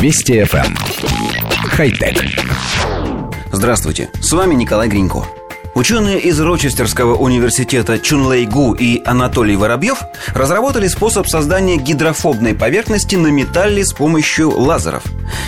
Вести FM. Эм. Хай-тек. Здравствуйте, с вами Николай Гринько. Ученые из Рочестерского университета Чунлей Гу и Анатолий Воробьев разработали способ создания гидрофобной поверхности на металле с помощью лазеров.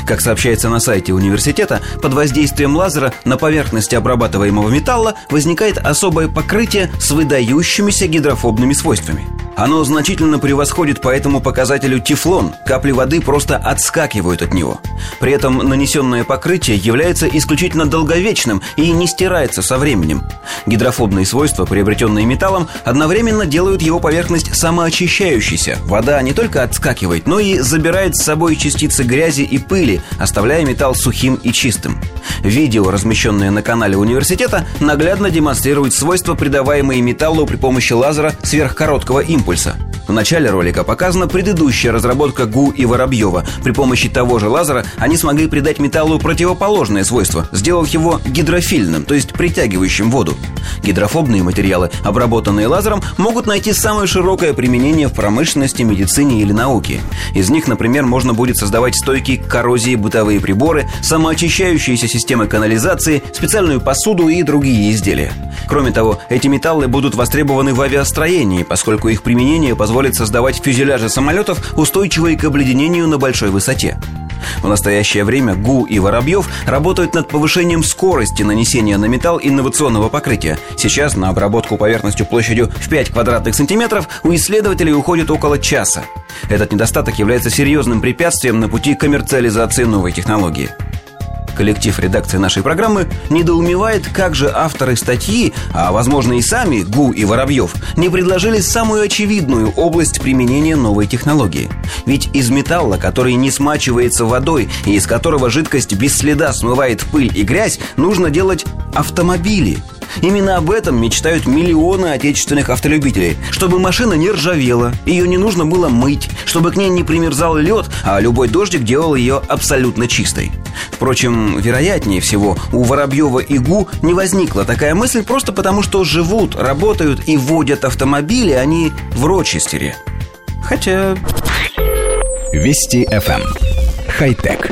Как сообщается на сайте университета, под воздействием лазера на поверхности обрабатываемого металла возникает особое покрытие с выдающимися гидрофобными свойствами – оно значительно превосходит по этому показателю тефлон. Капли воды просто отскакивают от него. При этом нанесенное покрытие является исключительно долговечным и не стирается со временем. Гидрофобные свойства, приобретенные металлом, одновременно делают его поверхность самоочищающейся. Вода не только отскакивает, но и забирает с собой частицы грязи и пыли, оставляя металл сухим и чистым. Видео, размещенное на канале университета, наглядно демонстрирует свойства, придаваемые металлу при помощи лазера сверхкороткого импульса. В начале ролика показана предыдущая разработка ГУ и Воробьева. При помощи того же лазера они смогли придать металлу противоположное свойство, сделав его гидрофильным, то есть притягивающим воду. Гидрофобные материалы, обработанные лазером, могут найти самое широкое применение в промышленности, медицине или науке. Из них, например, можно будет создавать стойкие к коррозии бытовые приборы, самоочищающиеся системы канализации, специальную посуду и другие изделия. Кроме того, эти металлы будут востребованы в авиастроении, поскольку их применение позволит создавать фюзеляжи самолетов, устойчивые к обледенению на большой высоте. В настоящее время ГУ и Воробьев работают над повышением скорости нанесения на металл инновационного покрытия. Сейчас на обработку поверхностью площадью в 5 квадратных сантиметров у исследователей уходит около часа. Этот недостаток является серьезным препятствием на пути коммерциализации новой технологии коллектив редакции нашей программы недоумевает, как же авторы статьи, а возможно и сами Гу и Воробьев, не предложили самую очевидную область применения новой технологии. Ведь из металла, который не смачивается водой и из которого жидкость без следа смывает пыль и грязь, нужно делать автомобили – Именно об этом мечтают миллионы отечественных автолюбителей. Чтобы машина не ржавела, ее не нужно было мыть, чтобы к ней не примерзал лед, а любой дождик делал ее абсолютно чистой. Впрочем, вероятнее всего, у Воробьева и Гу не возникла такая мысль просто потому, что живут, работают и водят автомобили они в Рочестере. Хотя... Вести FM. Эм. Хай-тек.